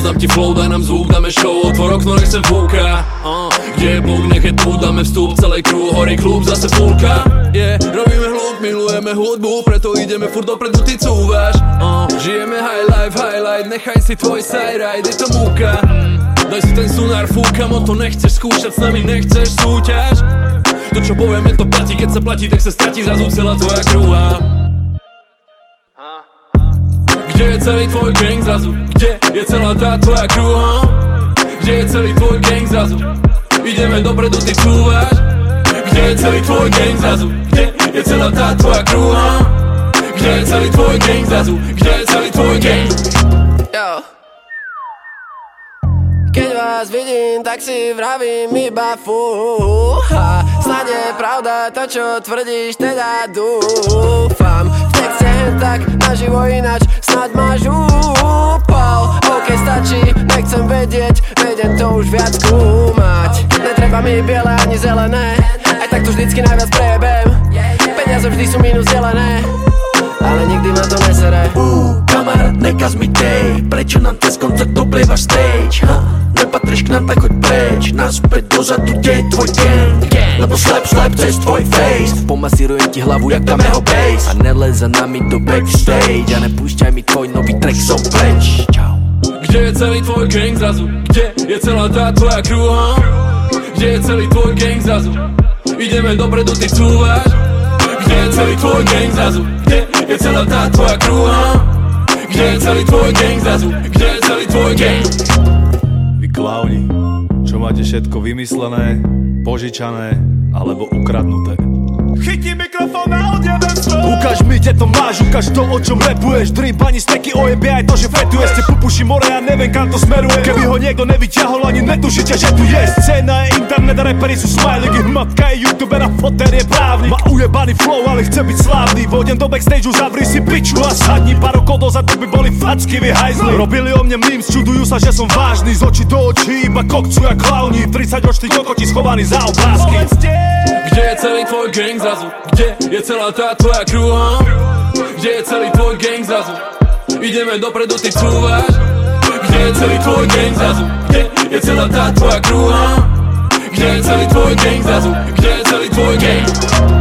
zoznam ti flow, daj nám zvuk, dáme show Otvor okno, nechcem fúka. Uh, Kde je pluk, nech je tu, dáme vstup Celej crew, horí klub, zase púlka Yeah, robíme hluk, milujeme hudbu Preto ideme furt dopredu, ty cúvaš. Uh, Žijeme high life, highlight Nechaj si tvoj side ride, je to múka. Daj si ten sunár, fúkam, o to nechceš skúšať S nami nechceš súťaž. To čo povieme, to platí, keď sa platí, tak sa stratí zrazu celá tvoja krúha celý tvoj gang zrazu? Kde je celá tá tvoja crew, huh? Kde je celý tvoj gang zrazu? Ideme dopredu, ty cúvaš Kde je celý tvoj gang zrazu? Kde je celá tá tvoja crew, huh? Kde je celý tvoj gang zrazu? Kde je celý tvoj gang? Yo. Keď vás vidím, tak si vravím iba fúha Snad je pravda to, čo tvrdíš, teda dúfam V tak, naživo inač, to už viac skúmať Netreba mi biele ani zelené, aj tak to vždycky najviac prejebem Peniaze vždy sú minus zelené, ale nikdy ma to nesere Uh, kamarát, nekaz mi tej Prečo nám cez koncert oblievaš stage? Ha? Nepatríš k nám, tak choď preč Naspäť dozadu, kde je tvoj gang? Lebo slap, slap cez tvoj face. Pomasírujem ti hlavu, jak tam jeho bass. A nelez za nami do backstage. A nepúšťaj mi tvoj nový track, som preč. Čau Kde je celý tvoj gang zrazu? Kde je celá tá tvoja crew, huh? Kde je celý tvoj gang zrazu? Ideme dopredu, ty cúvaš Kde je celý tvoj gang zrazu? Kde je celá tá tvoja crew, huh? Kde je celý tvoj gang zrazu? Kde je celý tvoj gang? Vy klauni, čo máte všetko vymyslené, požičané alebo ukradnuté. Kde to máš, ukáž to, o čom repuješ. Dream pani steky ojebie aj to, že fetuješ. Ste pupuši more a neviem kam to smeruje Keby ho niekto nevyťahol, ani netušíte, že tu je. Scéna je internet a reperi sú smajliky Hmatka je youtuber a foter je právny Má ujebaný flow, ale chce byť slávny Vodem do backstageu, zavri si piču a sadni Pár rokov dozadu by boli facky, vy hajzli Robili o mne memes, čudujú sa, že som vážny Z očí do očí iba kokcu jak klauni 30 ročný kokoti schovaný za obrázky Kde je celý tvoj gang zrazu? Kde je celá tá tvoja crew? Kde je celý tvoj gang zrazu? Ideme dopredu, ty cúvaš Kde je celý tvoj gang zrazu? Kde je celá tá tvoja crew, huh? Kde je celý tvoj gang zrazu? Kde je